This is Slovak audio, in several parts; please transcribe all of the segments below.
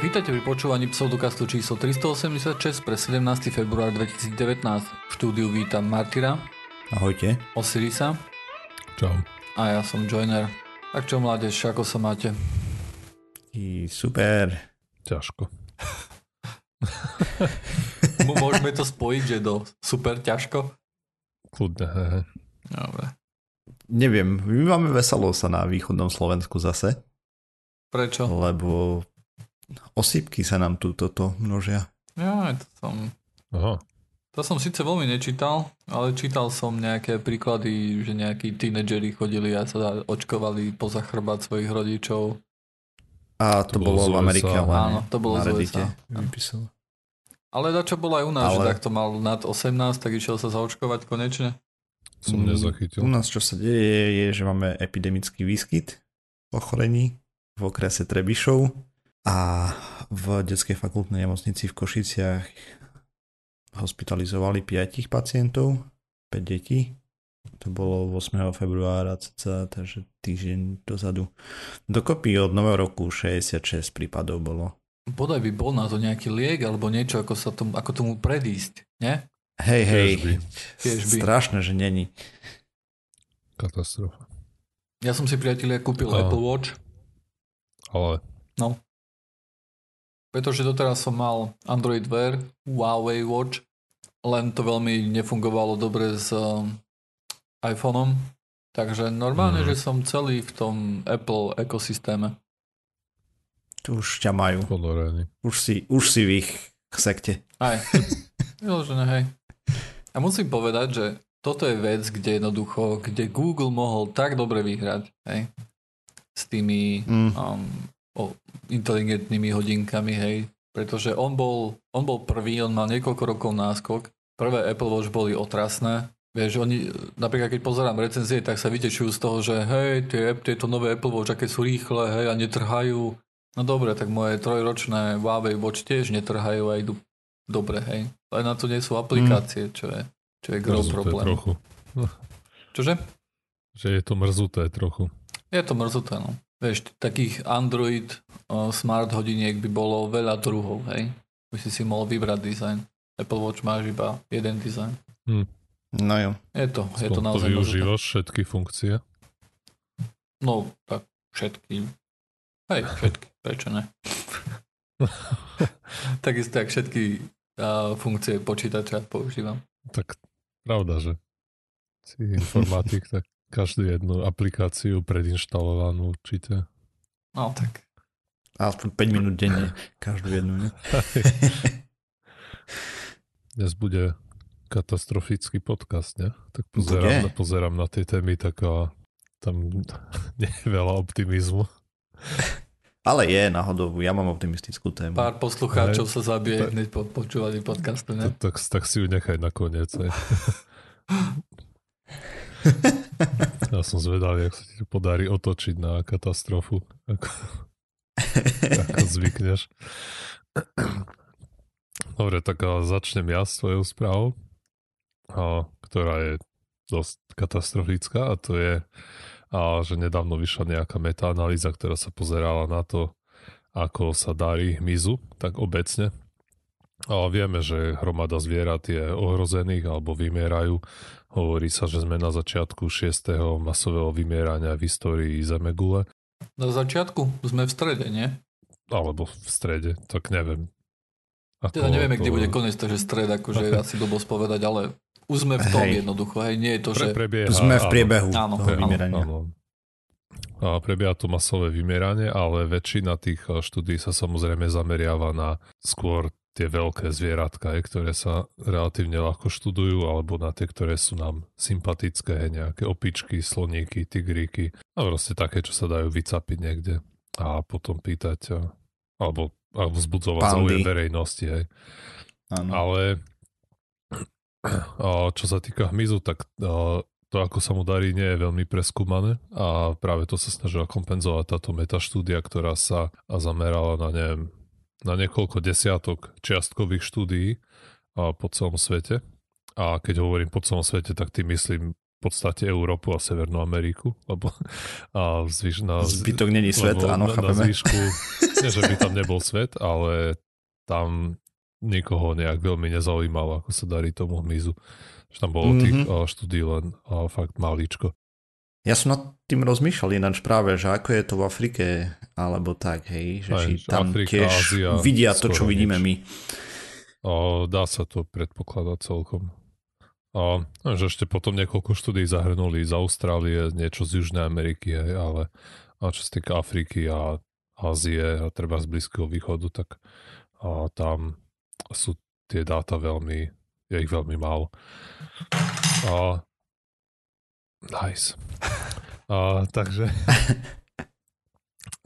Vítajte pri počúvaní pseudokastu číslo 386 pre 17. február 2019. V štúdiu vítam Martyra, Ahojte. Osirisa Čau. a ja som Joiner. Tak čo mládež, ako sa máte? I super. Ťažko. Môžeme to spojiť, že do super ťažko? Kľudne, he, he. Dobre. Neviem, my máme veselo sa na východnom Slovensku zase, Prečo? lebo osýpky sa nám tu toto množia. Ja, to som... Aha. To som síce veľmi nečítal, ale čítal som nejaké príklady, že nejakí tínedžeri chodili a sa očkovali poza chrbát svojich rodičov. A to, To bolo bolo z v Amerike, ale Áno, to bolo na z Reddite USA. vypísalo. Ale dačo bolo aj u nás, ale... že takto mal nad 18, tak išiel sa zaočkovať konečne. Som Mm, nezachytil. U nás čo sa deje je, že máme epidemický výskyt ochorení v okrese Trebišov a v detskej fakultnej nemocnici v Košiciach hospitalizovali 5 pacientov, 5 detí. To bolo 8. februára, cca, takže týždeň dozadu. Dokopy od nového roku 66 prípadov bolo. Bodaj by bol na to nejaký liek alebo niečo, ako, sa tomu, ako tomu predísť, nie? Hej, hej, Tiež strašné, že není. Katastrofa. Ja som si priatelia kúpil Á. Apple Watch, Ale pretože doteraz som mal Android Wear, Huawei Watch, len to veľmi nefungovalo dobre s um, iPhoneom, takže normálne, Mhm. že som celý v tom Apple ekosystéme. Tu už ťa majú. ponorený. Už si, už si v ich sekte. Aj, vyložené, hej. A musím povedať, že toto je vec, kde jednoducho, kde Google mohol tak dobre vyhrať, hej, s tými Mm. um, o, inteligentnými hodinkami, hej, pretože on bol, on bol prvý, on mal niekoľko rokov náskok, prvé Apple Watch boli otrasné, vieš, oni, napríklad keď pozerám recenzie, tak sa vytešujú z toho, že hej, tie, tieto nové Apple Watch, aké sú rýchle, hej, a netrhajú, no dobre, tak moje trojročné Huawei Watch tiež netrhajú a idú dobre, hej, len na to nie sú aplikácie, čo je, čo je gro problém. trochu. Čože? Že je to mrzuté trochu. Je to mrzuté, no. Vieš, takých Android uh, smart hodiniek by bolo veľa druhov, hej. By si si mohol vybrať dizajn. Apple Watch máš iba jeden dizajn. No jo. Je to, je to naozaj využívaš všetky funkcie. No, tak všetky. Hej, všetky, prečo ne? Takisto, jak všetky uh, funkcie počítača používam. Tak pravda, že si informatik, tak každú jednu aplikáciu predinštalovanú určite. No, tak. Aspoň 5 minút denne. Každú jednu. Ne? Dnes bude katastrofický podcast, ne? Tak pozerám, Bude. na, pozerám na tie témy, tak a tam nie je veľa optimizmu. Ale je náhodou, ja mám optimistickú tému. Pár poslucháčov Hej. sa zabije Tak- hneď po počúvaní podcastu, ne? Tak, tak, tak si ju nechaj nakoniec. Aj. Ja som zvedavý, ak sa ti podarí otočiť na katastrofu. Ako, ako zvykneš. Dobre, tak začnem ja s tvojou správou, ktorá je dosť katastrofická a to je, že nedávno vyšla nejaká metaanalýza, ktorá sa pozerala na to, ako sa darí hmyzu, tak obecne. A vieme, že hromada zvierat je ohrozených alebo vymierajú. Hovorí sa, že sme na začiatku 6. masového vymierania v histórii Zemegule, Na začiatku sme v strede, nie? alebo v strede, tak neviem. Ako Teda nevieme, to- kde bude koniec, takže stred, akože asi blbosť povedať, ale už sme v tom Hej. jednoducho, hej, nie je to, že... Pre, prebieha, Sme v priebehu Áno, toho áno, vymierania. Áno. A prebieha to masové vymieranie, ale väčšina tých štúdí sa samozrejme zameriava na skôr tie veľké zvieratka, hej, ktoré sa relatívne ľahko študujú, alebo na tie, ktoré sú nám sympatické, hej, nejaké opičky, sloníky, tigríky a proste také, čo sa dajú vycapiť niekde a potom pýtať eh, alebo, alebo vzbudzovať záujem verejnosti. Hej. Áno. Ale a čo sa týka hmyzu, tak a, to, ako sa mu darí, nie je veľmi preskúmané a práve to sa snažila kompenzovať táto metaštúdia, ktorá sa zamerala na, neviem, na niekoľko desiatok čiastkových štúdií a, po celom svete. A keď hovorím po celom svete, tak tým myslím podstate Európu a Severnú Ameriku, lebo a zvyš, na, zbytok není svet, áno, na, na zvyšku, nie, že by tam nebol svet, ale tam nikoho nejak veľmi nezaujímalo, ako sa darí tomu hmyzu. Že tam bolo mm-hmm. tých uh, štúdí len uh, fakt malíčko. Ja som nad tým rozmýšľal ináč práve, že ako je to v Afrike, alebo tak, hej, že Aj, či tam Afrika, tiež Ázia, vidia to, čo vidíme nič. my. O, dá sa to predpokladať celkom. A že ešte potom niekoľko štúdí zahrnuli z Austrálie, niečo z Južnej Ameriky, hej, ale a čo sa týka Afriky a Ázie a treba z Blízkeho východu, tak a tam sú tie dáta veľmi, je ich veľmi málo. A, nice. A, takže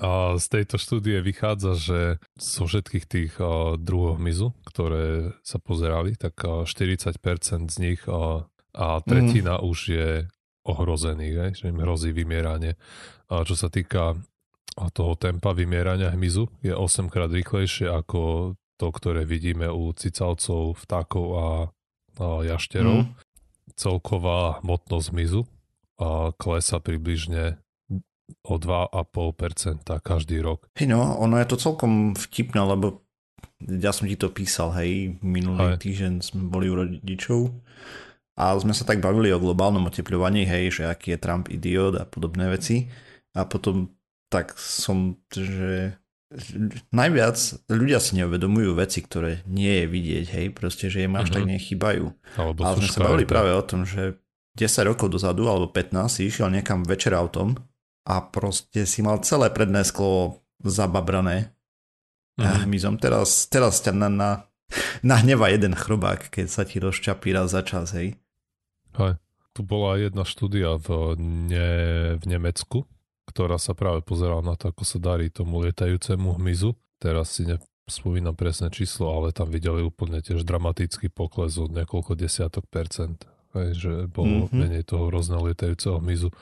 A z tejto štúdie vychádza, že zo všetkých tých uh, druhov hmyzu, ktoré sa pozerali, tak uh, 40% z nich uh, a tretina mm. už je ohrozených, hej, že im hrozí vymieranie. A čo sa týka toho tempa vymierania hmyzu, je 8 krát rýchlejšie ako to, ktoré vidíme u cicavcov, vtákov a, a jašterov. Mm. Celková hmotnosť hmyzu a klesa približne o 2,5% každý rok. Hej no, ono je to celkom vtipné, lebo ja som ti to písal, hej, minulý hej. týždeň sme boli u rodičov a sme sa tak bavili o globálnom otepľovaní, hej, že aký je Trump idiot a podobné veci a potom tak som, že najviac ľudia si neuvedomujú veci, ktoré nie je vidieť, hej, proste, že im až mm-hmm. tak mhm. nechybajú. Alebo Ale sme sa bavili práve o tom, že 10 rokov dozadu alebo 15 si išiel niekam večer autom a proste si mal celé predné sklo zababrané mm-hmm. hmyzom. Teraz, teraz ťa na, na, nahneva jeden chrobák, keď sa ti rozčapí raz za čas, hej. Hej. Tu bola jedna štúdia v, ne, v Nemecku, ktorá sa práve pozerala na to, ako sa darí tomu lietajúcemu hmyzu. Teraz si nespomínam presné číslo, ale tam videli úplne tiež dramatický pokles od niekoľko desiatok percent. Hej, že bolo mm-hmm. menej toho hrozného lietajúceho hmyzu.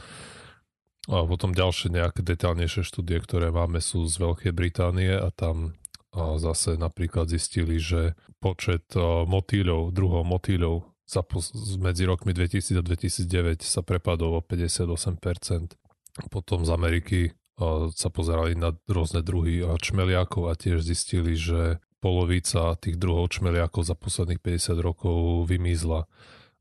A potom ďalšie nejaké detálnejšie štúdie, ktoré máme, sú z Veľkej Británie a tam a zase napríklad zistili, že počet motýľov, druhov motýľov za, medzi rokmi 2000 a 2009 sa prepadol o 58%. Potom z Ameriky sa pozerali na rôzne druhy čmeliakov a tiež zistili, že polovica tých druhov čmeliakov za posledných 50 rokov vymizla.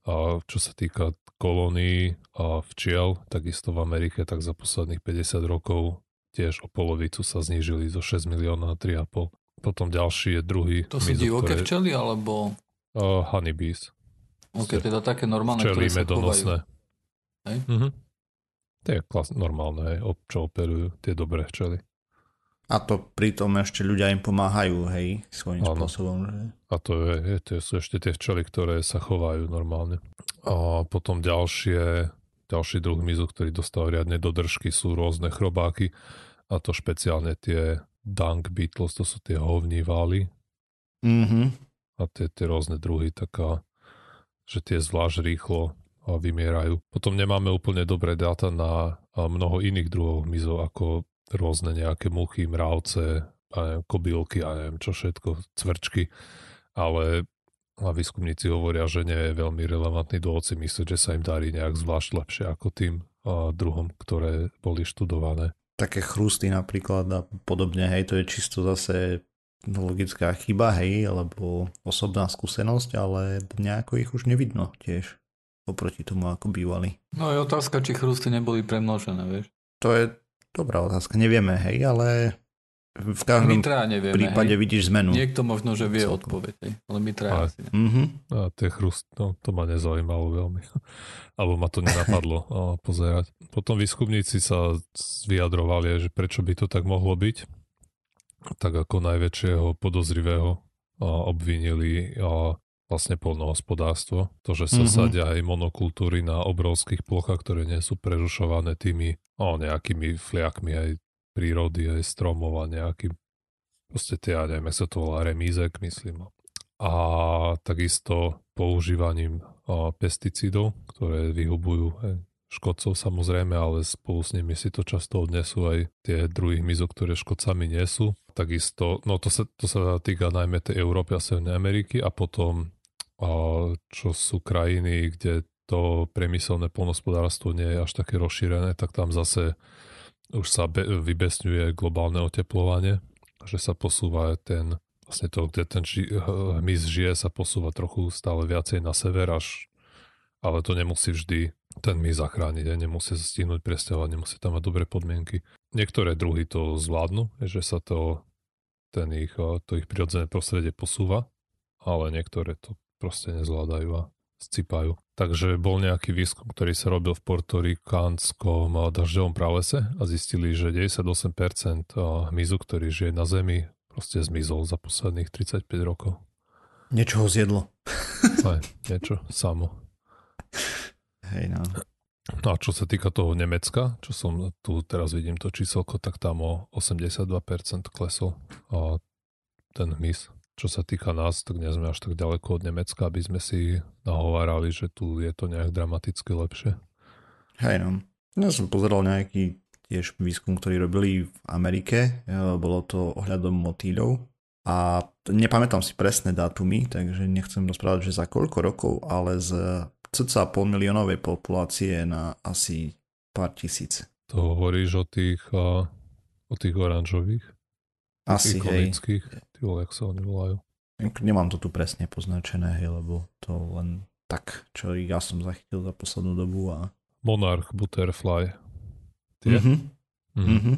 A čo sa týka kolónií a včiel, takisto v Amerike, tak za posledných 50 rokov tiež o polovicu sa znížili zo 6 miliónov na 3,5. Potom ďalší je druhý. To sú divoké ktoré... včely alebo... Uh, honeybees. Ok, Ste... teda také normálne, včely ktoré sa medonosné. Hej? Mhm. To je klas- normálne, hej, čo operujú tie dobré včely. A to pritom ešte ľudia im pomáhajú, hej, svojím ano. spôsobom. Že... A to je, to sú ešte tie včely, ktoré sa chovajú normálne. A potom ďalšie, ďalší druh mizu, ktorý dostal riadne do držky, sú rôzne chrobáky a to špeciálne tie dung beetles, to sú tie hovní vály. Mm-hmm. A tie, tie rôzne druhy, taká, že tie zvlášť rýchlo vymierajú. Potom nemáme úplne dobré dáta na mnoho iných druhov mizov, ako rôzne nejaké muchy, mravce, kobylky a neviem čo všetko, cvrčky, ale a výskumníci hovoria, že nie je veľmi relevantný dôvod si myslieť, že sa im darí nejak zvlášť lepšie ako tým a druhom, ktoré boli študované. Také chrusty napríklad a podobne, hej, to je čisto zase logická chyba, hej, alebo osobná skúsenosť, ale nejako ich už nevidno tiež oproti tomu, ako bývali. No je otázka, či chrusty neboli premnožené, vieš. To je dobrá otázka, nevieme, hej, ale v každom nevieme, prípade hej. vidíš zmenu. Niekto možno, že vie odpoveď, hej. ale my traja asi ne. Mm-hmm. A tie chrust, no, to ma nezaujímalo veľmi. Alebo ma to nenapadlo pozerať. Potom výskumníci sa vyjadrovali, že prečo by to tak mohlo byť. Tak ako najväčšieho podozrivého obvinili vlastne polnohospodárstvo. To, že sa mm-hmm. sadia aj monokultúry na obrovských plochách, ktoré nie sú prerušované tými o, nejakými fliakmi aj prírody, aj stromov a nejakým proste tie, ja neviem, sa to volá remízek, myslím. A takisto používaním a, pesticídov, ktoré vyhubujú aj, škodcov samozrejme, ale spolu s nimi si to často odnesú aj tie druhy hmyzov, ktoré škodcami nie sú. Takisto, no to sa, to sa týka najmä tej Európy a Severnej Ameriky a potom čo sú krajiny, kde to priemyselné polnospodárstvo nie je až také rozšírené, tak tam zase už sa be- vybesňuje globálne oteplovanie, že sa posúva ten vlastne to, kde ten ži- hmyz žije, sa posúva trochu stále viacej na sever až ale to nemusí vždy ten my zachrániť, aj nemusí sa stihnúť presťahovať, nemusí tam mať dobré podmienky. Niektoré druhy to zvládnu, že sa to, ten ich, to ich prirodzené prostredie posúva, ale niektoré to proste nezvládajú a scípajú. Takže bol nejaký výskum, ktorý sa robil v portorikánskom dažďovom pralese a zistili, že 98% hmyzu, ktorý žije na Zemi, proste zmizol za posledných 35 rokov. Niečo ho zjedlo. Aj, niečo samo. Hej, no. No a čo sa týka toho Nemecka, čo som tu teraz vidím to číselko, tak tam o 82% klesol a ten hmyz. Čo sa týka nás, tak nie sme až tak ďaleko od Nemecka, aby sme si nahovárali, že tu je to nejak dramaticky lepšie. Hej no. Ja som pozeral nejaký tiež výskum, ktorý robili v Amerike, bolo to ohľadom motýľov a nepamätám si presné dátumy, takže nechcem rozprávať, že za koľko rokov, ale z cca pol miliónovej populácie na asi pár tisíc. To hovoríš o tých, o tých oranžových? Asi, hej. Jak sa oni volajú. Nemám to tu presne poznačené, hej, lebo to len tak, čo ja som zachytil za poslednú dobu a... Monarch Butterfly. Tie? Mm-hmm. Mm-hmm.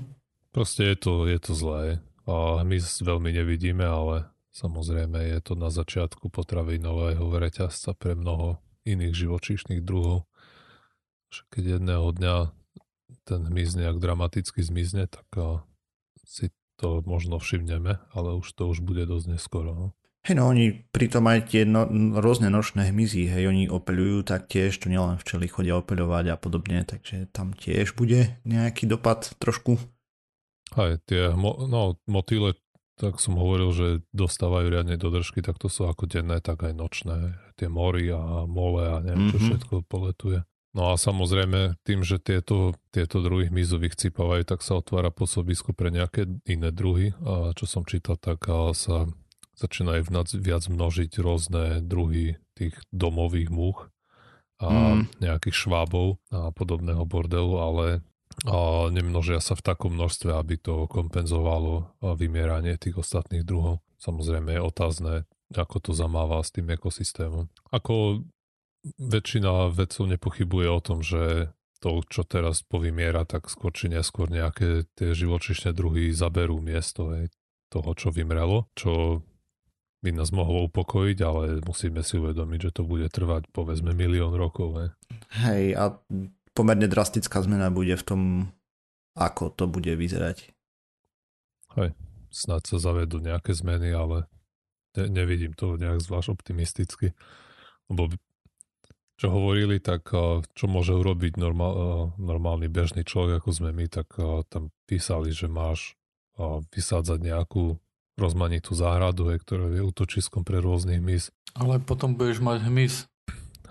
Proste je to, je to zlé. A my veľmi nevidíme, ale samozrejme je to na začiatku potravinového reťazca pre mnoho iných živočíšnych druhov. Že keď jedného dňa ten hmyz nejak dramaticky zmizne, tak si to možno všimneme, ale už to už bude dosť neskoro. No. Hej, no oni pritom aj tie no, rôzne nočné hmyzy, hej, oni opeľujú tak tiež, to nielen včely chodia opeľovať a podobne, takže tam tiež bude nejaký dopad trošku. Aj tie, no, motýle tak som hovoril, že dostávajú riadne dodržky, tak to sú ako denné, tak aj nočné. Tie mory a mole a neviem, čo mm-hmm. všetko poletuje. No a samozrejme, tým, že tieto, tieto druhy hmyzu vychcípavajú, tak sa otvára pôsobisko pre nejaké iné druhy. A čo som čítal, tak sa začínajú viac množiť rôzne druhy tých domových múch a mm. nejakých švábov a podobného bordelu, ale a nemnožia sa v takom množstve, aby to kompenzovalo vymieranie tých ostatných druhov. Samozrejme je otázne, ako to zamáva s tým ekosystémom. Ako väčšina vedcov nepochybuje o tom, že to, čo teraz povymiera, tak skôr či neskôr nejaké tie živočišné druhy zaberú miesto hej, toho, čo vymrelo, čo by nás mohlo upokojiť, ale musíme si uvedomiť, že to bude trvať povedzme milión rokov. Hej, hej a pomerne drastická zmena bude v tom, ako to bude vyzerať. Hej, snad sa zavedú nejaké zmeny, ale ne, nevidím to nejak zvlášť optimisticky. Lebo čo hovorili, tak čo môže urobiť normál, normálny bežný človek, ako sme my, tak tam písali, že máš vysádzať nejakú rozmanitú záhradu, ktorá je útočiskom pre rôznych hmyz. Ale potom budeš mať hmyz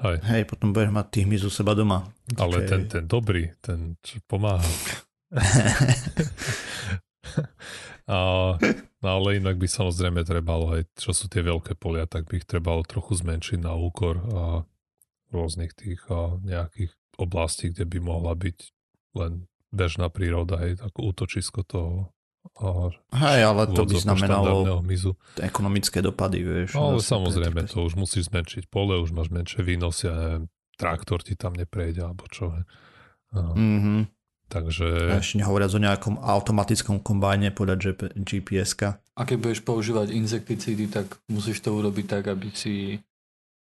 Hej. Hej, potom budeš mať tých hmyz u seba doma. Ale ten, ten dobrý, ten čo pomáha. A, no ale inak by samozrejme trebalo aj, čo sú tie veľké polia, tak by ich trebalo trochu zmenšiť na úkor a rôznych tých a nejakých oblastí, kde by mohla byť len bežná príroda, aj ako útočisko toho Hej, ale to by znamenalo mizu. ekonomické dopady, vieš. No, ale samozrejme, to už musíš zmenšiť pole, už máš menšie výnosy a neviem, traktor ti tam neprejde, alebo čo. Mm-hmm. Takže... A ešte nehovoriac o nejakom automatickom kombajne podľa GPS-ka. A keď budeš používať insekticídy, tak musíš to urobiť tak, aby si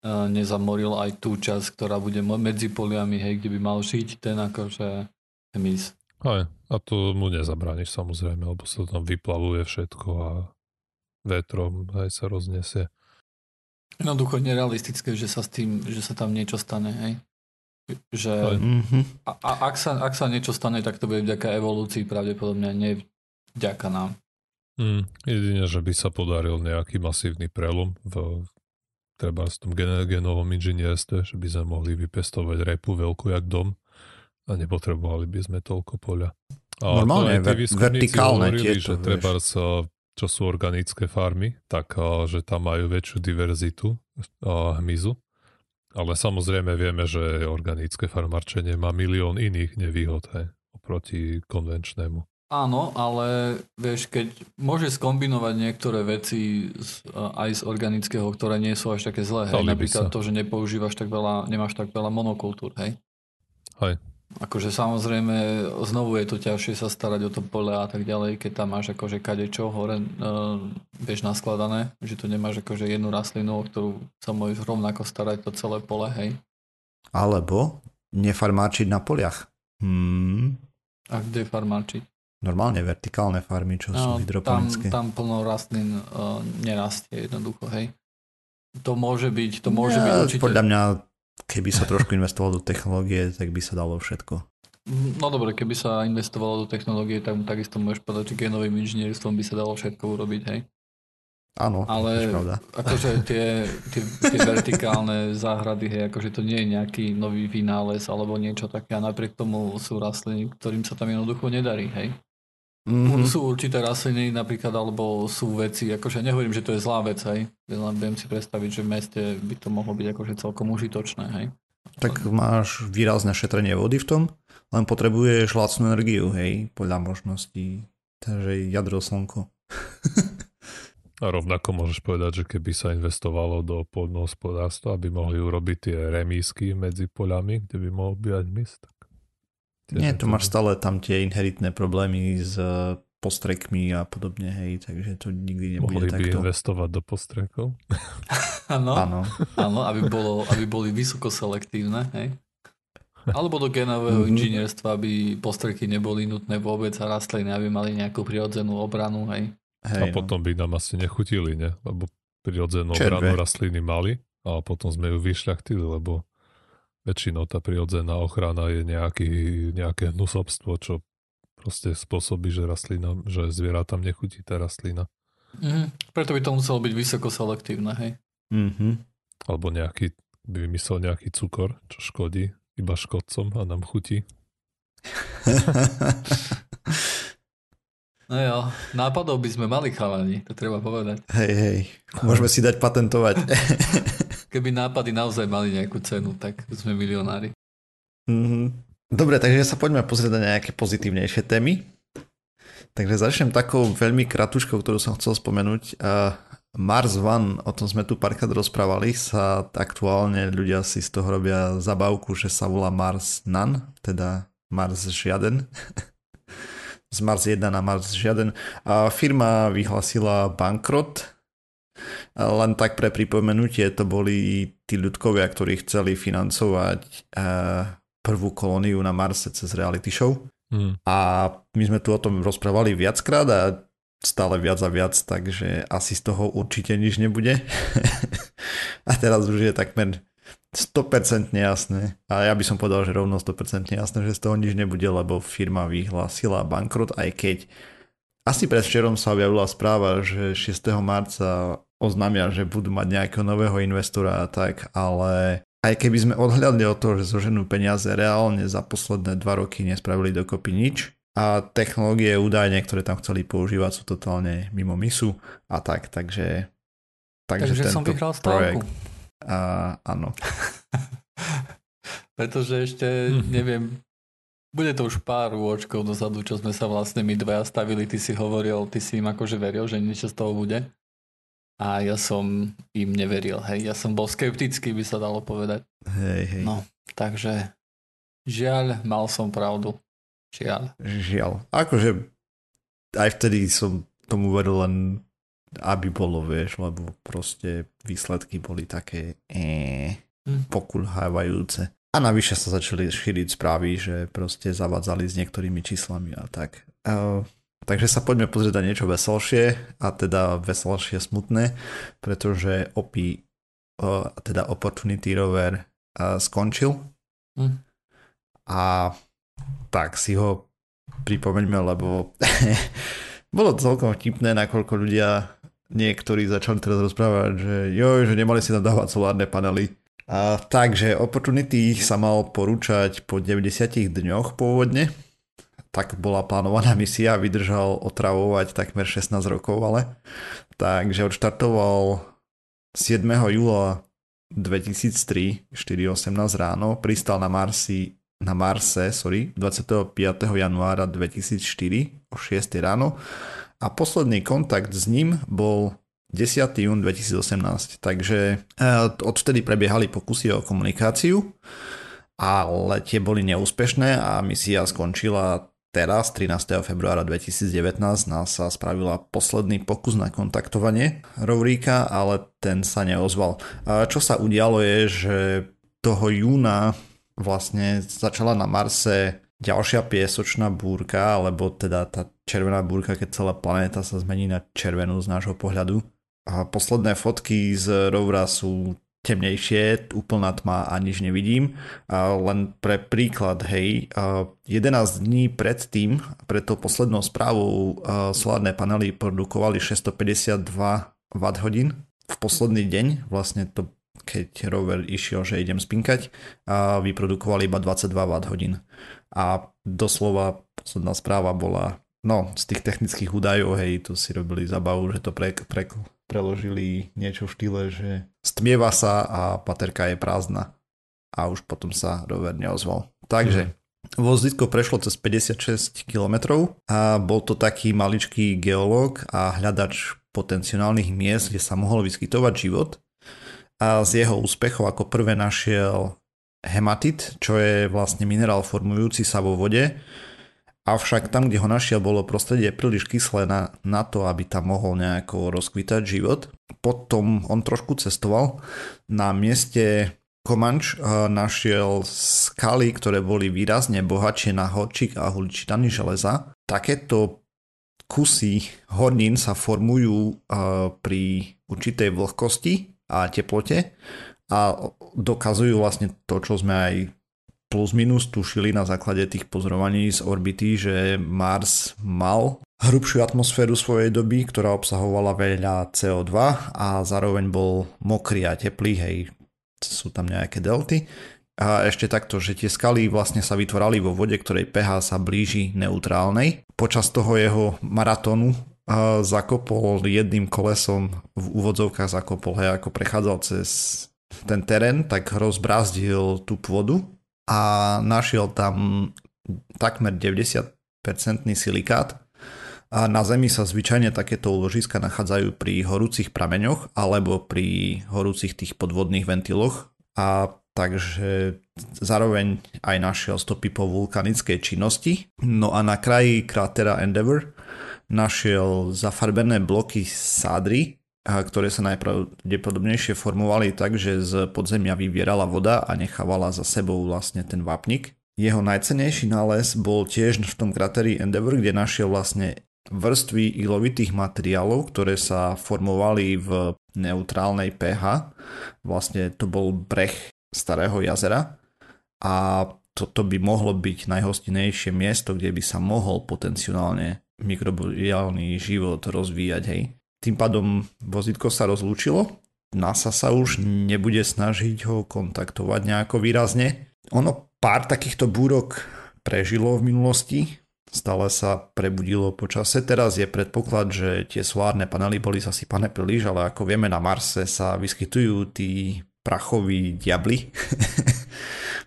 nezamoril aj tú časť, ktorá bude medzi poliami, hej, kde by mal žiť ten akože hmyz. Aj, a to mu nezabrániš samozrejme, lebo sa tam vyplavuje všetko a vetrom aj sa rozniesie. Jednoducho nerealistické, že sa, s tým, že sa tam niečo stane, hej? Že a, a ak, sa, ak sa niečo stane, tak to bude vďaka evolúcii pravdepodobne, nie vďaka nám. Mm, jedine, že by sa podaril nejaký masívny prelom v treba v tom genovom inžinierstve, že by sme mohli vypestovať repu veľkú jak dom a nepotrebovali by sme toľko poľa. A Normálne, ver, vertikálne hovorili, tieto, že treba sa, čo sú organické farmy, tak že tam majú väčšiu diverzitu hmyzu Ale samozrejme vieme, že organické farmarčenie má milión iných nevýhod hej, oproti konvenčnému. Áno, ale vieš, keď môžeš skombinovať niektoré veci z, aj z organického, ktoré nie sú až také zlé, hej, napríklad to, že nepoužívaš tak veľa, nemáš tak veľa monokultúr, hej? Hej. Akože samozrejme, znovu je to ťažšie sa starať o to pole a tak ďalej, keď tam máš akože kadečo hore, uh, vieš, naskladané, že tu nemáš akože jednu rastlinu, o ktorú sa môžeš rovnako starať to celé pole, hej? Alebo nefarmáčiť na poliach. Hmm. A kde farmáčiť? Normálne vertikálne farmy, čo sú no, hydroponické. Tam, tam plno rastlín uh, nerastie jednoducho, hej. To môže byť, to môže ja, byť určite... Podľa mňa, keby sa trošku investovalo do technológie, tak by sa dalo všetko. No dobre, keby sa investovalo do technológie, tak takisto môžeš povedať, že genovým inžinierstvom by sa dalo všetko urobiť, hej. Áno, ale akože tie, tie, tie vertikálne záhrady, hej, akože to nie je nejaký nový vynález alebo niečo také a napriek tomu sú rastliny, ktorým sa tam jednoducho nedarí, hej. Mm-hmm. Sú určité rastliny napríklad, alebo sú veci, akože nehovorím, že to je zlá vec, hej. Len viem si predstaviť, že v meste by to mohlo byť akože celkom užitočné, hej. Tak máš výrazné šetrenie vody v tom, len potrebuješ lacnú energiu, hej, podľa možností. Takže jadro slnko. A rovnako môžeš povedať, že keby sa investovalo do poľnohospodárstva, aby mohli urobiť tie remísky medzi poľami, kde by mohol bývať mist, nie, tu máš stále tam tie inheritné problémy s e, postrekmi a podobne, hej, takže to nikdy nebude Mohli takto. by investovať do postrekov? Áno, áno. áno aby, bolo, aby boli vysoko selektívne, hej. Alebo do genového mm-hmm. inžinierstva, aby postreky neboli nutné vôbec a rastliny, aby mali nejakú prirodzenú obranu, hej. hej a no. potom by nám asi nechutili, ne? Lebo prirodzenú obranu rastliny mali a potom sme ju vyšľachtili, lebo väčšinou tá prirodzená ochrana je nejaký, nejaké hnusobstvo, čo proste spôsobí, že rastlina, že zviera tam nechutí tá rastlina. Mm, preto by to muselo byť vysoko selektívne, hej? Mm-hmm. Alebo nejaký, by vymyslel nejaký cukor, čo škodí iba škodcom a nám chutí. no jo, nápadov by sme mali chalani, to treba povedať. Hej, hej, môžeme si dať patentovať. Keby nápady naozaj mali nejakú cenu, tak sme milionári. Mm-hmm. Dobre, takže sa poďme pozrieť na nejaké pozitívnejšie témy. Takže začnem takou veľmi kratuškou, ktorú som chcel spomenúť. Uh, Mars One, o tom sme tu párkrát rozprávali, sa aktuálne ľudia si z toho robia zabavku, že sa volá Mars None, teda Mars žiaden. z Mars 1 na Mars žiaden. A firma vyhlasila bankrot, len tak pre pripomenutie, to boli tí ľudkovia, ktorí chceli financovať uh, prvú kolóniu na Marse cez reality show. Mm. A my sme tu o tom rozprávali viackrát a stále viac a viac, takže asi z toho určite nič nebude. a teraz už je takmer 100% jasné. A ja by som povedal, že rovno 100% jasné, že z toho nič nebude, lebo firma vyhlásila bankrot, aj keď asi predvčerom sa objavila správa, že 6. marca oznámia, že budú mať nejakého nového investora a tak, ale aj keby sme odhľadli od toho, že zoženú peniaze reálne za posledné dva roky nespravili dokopy nič a technológie údajne, ktoré tam chceli používať sú totálne mimo misu a tak, takže takže, takže som vyhral projekt, a, áno. Pretože ešte, neviem, bude to už pár rôčkov dozadu, čo sme sa vlastne my dvaja stavili. Ty si hovoril, ty si im akože veril, že niečo z toho bude. A ja som im neveril, hej. Ja som bol skeptický, by sa dalo povedať. Hej, hej. No, takže žiaľ, mal som pravdu. Žiaľ. Žiaľ. Akože aj vtedy som tomu veril len aby bolo, vieš, lebo proste výsledky boli také eh, hm. pokulhávajúce. A navyše sa začali šíriť správy, že proste zavadzali s niektorými číslami a tak. Uh, takže sa poďme pozrieť na niečo veselšie a teda veselšie smutné, pretože OPI, teda Opportunity Rover skončil mm. a tak si ho pripomeňme, lebo bolo celkom vtipné, nakoľko ľudia niektorí začali teraz rozprávať, že joj, že nemali si tam dávať solárne panely a, takže Opportunity sa mal porúčať po 90 dňoch pôvodne. Tak bola plánovaná misia, vydržal otravovať takmer 16 rokov ale. Takže odštartoval 7. júla 2003, 4.18 ráno, pristal na Marsi na Marse, sorry, 25. januára 2004 o 6. ráno a posledný kontakt s ním bol 10. jún 2018. Takže eh, odvtedy prebiehali pokusy o komunikáciu, ale tie boli neúspešné a misia skončila teraz, 13. februára 2019, NASA spravila posledný pokus na kontaktovanie Rovríka, ale ten sa neozval. A čo sa udialo je, že toho júna vlastne začala na Marse ďalšia piesočná búrka, alebo teda tá červená búrka, keď celá planéta sa zmení na červenú z nášho pohľadu. A posledné fotky z rovra sú temnejšie, úplná tma a nič nevidím. A len pre príklad, hej, 11 dní pred tým, pred tou poslednou správou solárne panely produkovali 652 Wh v posledný deň, vlastne to keď rover išiel, že idem spinkať a vyprodukovali iba 22 Wh. A doslova posledná správa bola no, z tých technických údajov, hej, tu si robili zabavu, že to pre, pre, preložili niečo v štýle, že stmieva sa a paterka je prázdna. A už potom sa rover neozval. Takže mm. Vozítko prešlo cez 56 km a bol to taký maličký geológ a hľadač potenciálnych miest, kde sa mohol vyskytovať život. A z jeho úspechov ako prvé našiel hematit, čo je vlastne minerál formujúci sa vo vode Avšak tam, kde ho našiel, bolo prostredie príliš kyslé na, na to, aby tam mohol nejako rozkvitať život. Potom on trošku cestoval. Na mieste Komanč eh, našiel skaly, ktoré boli výrazne bohatšie na horčík a huličitany železa. Takéto kusy hornín sa formujú eh, pri určitej vlhkosti a teplote a dokazujú vlastne to, čo sme aj plus minus tušili na základe tých pozorovaní z orbity, že Mars mal hrubšiu atmosféru svojej doby, ktorá obsahovala veľa CO2 a zároveň bol mokrý a teplý, hej, sú tam nejaké delty. A ešte takto, že tie skaly vlastne sa vytvorali vo vode, ktorej pH sa blíži neutrálnej. Počas toho jeho maratónu zakopol jedným kolesom, v úvodzovkách zakopol, hej, ako prechádzal cez ten terén, tak rozbrázdil tú pôdu a našiel tam takmer 90% silikát. A na Zemi sa zvyčajne takéto úložiska nachádzajú pri horúcich prameňoch alebo pri horúcich tých podvodných ventiloch. A takže zároveň aj našiel stopy po vulkanickej činnosti. No a na kraji krátera Endeavour našiel zafarbené bloky sádry, ktoré sa najpravdepodobnejšie formovali tak, že z podzemia vyvierala voda a nechávala za sebou vlastne ten vápnik. Jeho najcenejší nález bol tiež v tom krateri Endeavour, kde našiel vlastne vrstvy ilovitých materiálov, ktoré sa formovali v neutrálnej pH. Vlastne to bol breh starého jazera a toto by mohlo byť najhostinejšie miesto, kde by sa mohol potenciálne mikrobiálny život rozvíjať. Hej. Tým pádom vozítko sa rozlúčilo. NASA sa už nebude snažiť ho kontaktovať nejako výrazne. Ono pár takýchto búrok prežilo v minulosti, stále sa prebudilo počase. Teraz je predpoklad, že tie solárne panely boli zasypané príliš, ale ako vieme na Marse sa vyskytujú tí prachoví diabli.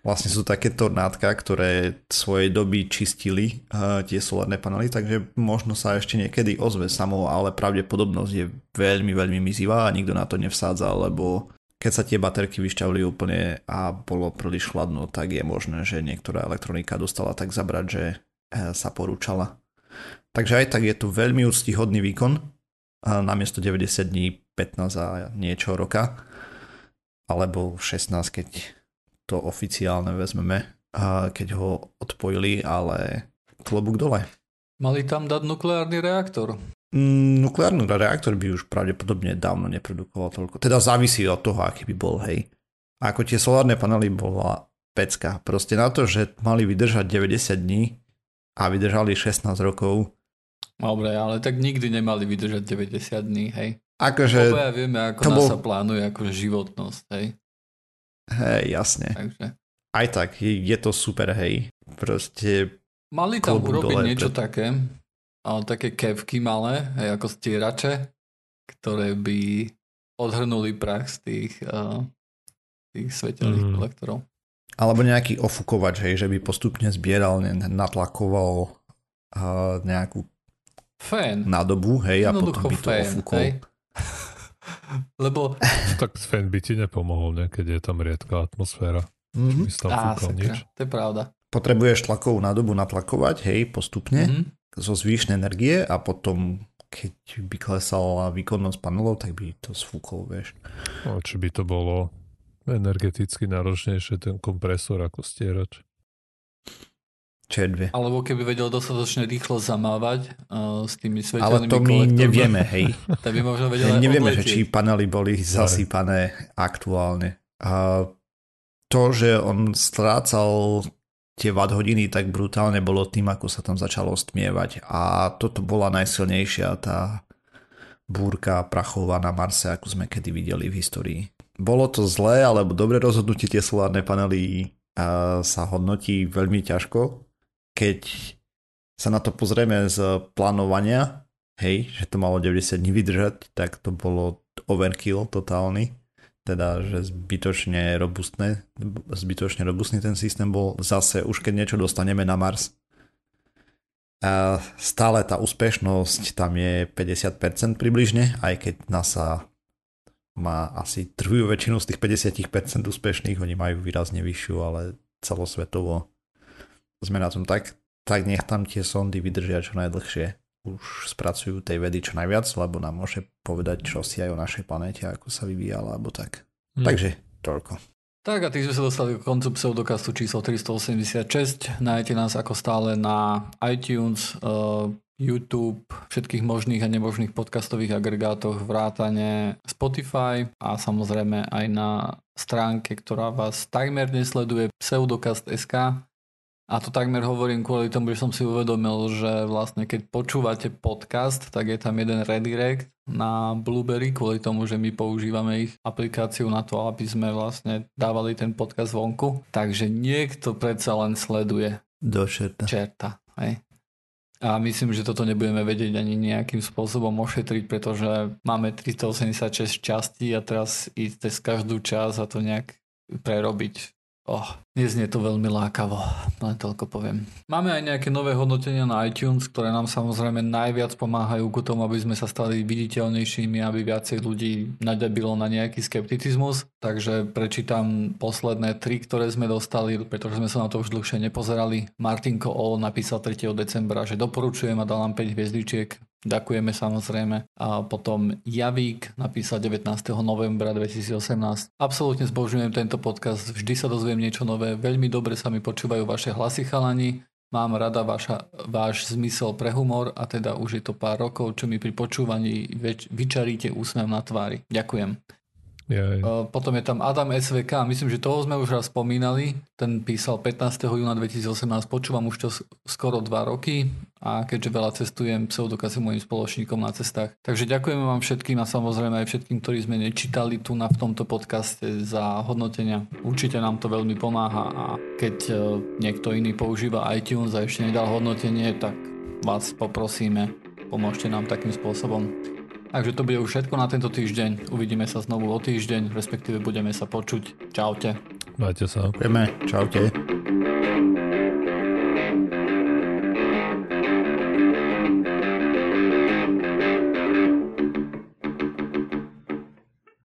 vlastne sú také tornádka, ktoré svojej doby čistili uh, tie solárne panely, takže možno sa ešte niekedy ozve samo, ale pravdepodobnosť je veľmi, veľmi mizivá a nikto na to nevsádza, lebo keď sa tie baterky vyšťavili úplne a bolo príliš chladno, tak je možné, že niektorá elektronika dostala tak zabrať, že uh, sa porúčala. Takže aj tak je to veľmi úctyhodný výkon, uh, namiesto 90 dní 15 a niečo roka, alebo 16, keď to oficiálne vezmeme, keď ho odpojili, ale klobúk dole. Mali tam dať nukleárny reaktor. Mm, nukleárny reaktor by už pravdepodobne dávno neprodukoval toľko. Teda závisí od toho, aký by bol, hej. A ako tie solárne panely bola pecka. Proste na to, že mali vydržať 90 dní a vydržali 16 rokov. Dobre, ale tak nikdy nemali vydržať 90 dní, hej. Akože... Obaja vieme, ako to bol... sa plánuje akože životnosť, hej. Hej, jasne. Takže. Aj tak, je, je to super, hej. Proste... Mali tam urobiť niečo pre... také, ale také kevky malé, hej, ako stierače, ktoré by odhrnuli prach z tých uh, tých svetelných mm. kolektorov. Alebo nejaký ofukovač, hej, že by postupne zbieral, natlakoval uh, nejakú fén. nádobu, hej, a potom by to fén, ofúkol. Hej. Lebo... tak fén by ti nepomohol, ne, keď je tam riedka atmosféra. Mm-hmm. Tam Á, nič. to je pravda. Potrebuješ tlakovú nádobu natlakovať, hej, postupne, mm-hmm. zo zvýšnej energie a potom keď by klesala výkonnosť panelov, tak by to sfúkol, vieš. No, či by to bolo energeticky náročnejšie ten kompresor ako stierač. Červie. Alebo keby vedel dostatočne rýchlo zamávať uh, s tými svetelnými Ale to my nevieme, hej. tak by možno vedel Nevieme, že či panely boli zasýpané aktuálne. A to, že on strácal tie watt hodiny tak brutálne bolo tým, ako sa tam začalo stmievať. A toto bola najsilnejšia tá búrka prachová na Marse, ako sme kedy videli v histórii. Bolo to zlé alebo dobré rozhodnutie tie solárne panely sa hodnotí veľmi ťažko, keď sa na to pozrieme z plánovania, hej, že to malo 90 dní vydržať, tak to bolo overkill totálny. Teda, že zbytočne robustné, zbytočne robustný ten systém bol. Zase už keď niečo dostaneme na Mars, a stále tá úspešnosť tam je 50% približne, aj keď NASA má asi trhujú väčšinu z tých 50% úspešných, oni majú výrazne vyššiu, ale celosvetovo sme na tom tak, tak nech tam tie sondy vydržia čo najdlhšie. Už spracujú tej vedy čo najviac, lebo nám môže povedať čo si aj o našej planete, ako sa vyvíjala, alebo tak. Hmm. Takže toľko. Tak a tým sme sa dostali k koncu pseudokastu číslo 386. Nájdete nás ako stále na iTunes, uh, YouTube, všetkých možných a nemožných podcastových agregátoch, vrátane Spotify a samozrejme aj na stránke, ktorá vás takmer nesleduje, pseudokast.sk a to takmer hovorím kvôli tomu, že som si uvedomil, že vlastne keď počúvate podcast, tak je tam jeden redirect na Blueberry kvôli tomu, že my používame ich aplikáciu na to, aby sme vlastne dávali ten podcast vonku. Takže niekto predsa len sleduje. Do čerta. Čerta, hej. A myslím, že toto nebudeme vedieť ani nejakým spôsobom ošetriť, pretože máme 386 častí a teraz ísť cez každú časť a to nejak prerobiť Oh, neznie to veľmi lákavo, len toľko poviem. Máme aj nejaké nové hodnotenia na iTunes, ktoré nám samozrejme najviac pomáhajú ku tomu, aby sme sa stali viditeľnejšími, aby viacej ľudí nadebilo na nejaký skepticizmus. Takže prečítam posledné tri, ktoré sme dostali, pretože sme sa na to už dlhšie nepozerali. Martinko O napísal 3. decembra, že doporučujem a dal nám 5 hviezdičiek. Ďakujeme samozrejme. A potom Javík napísal 19. novembra 2018. Absolútne zbožňujem tento podcast, vždy sa dozviem niečo nové, veľmi dobre sa mi počúvajú vaše hlasy chalani, mám rada vaša, váš zmysel pre humor a teda už je to pár rokov, čo mi pri počúvaní več, vyčaríte úsmev na tvári. Ďakujem. Jej. Potom je tam Adam SVK, myslím, že toho sme už raz spomínali. Ten písal 15. júna 2018, počúvam už to skoro 2 roky a keďže veľa cestujem, pseudokaz mojim spoločníkom na cestách. Takže ďakujeme vám všetkým a samozrejme aj všetkým, ktorí sme nečítali tu na v tomto podcaste za hodnotenia. Určite nám to veľmi pomáha a keď e, niekto iný používa iTunes a ešte nedal hodnotenie, tak vás poprosíme, pomôžte nám takým spôsobom. Takže to bude už všetko na tento týždeň. Uvidíme sa znovu o týždeň, respektíve budeme sa počuť. Čaute. Majte sa. Ďakujeme. Čaute.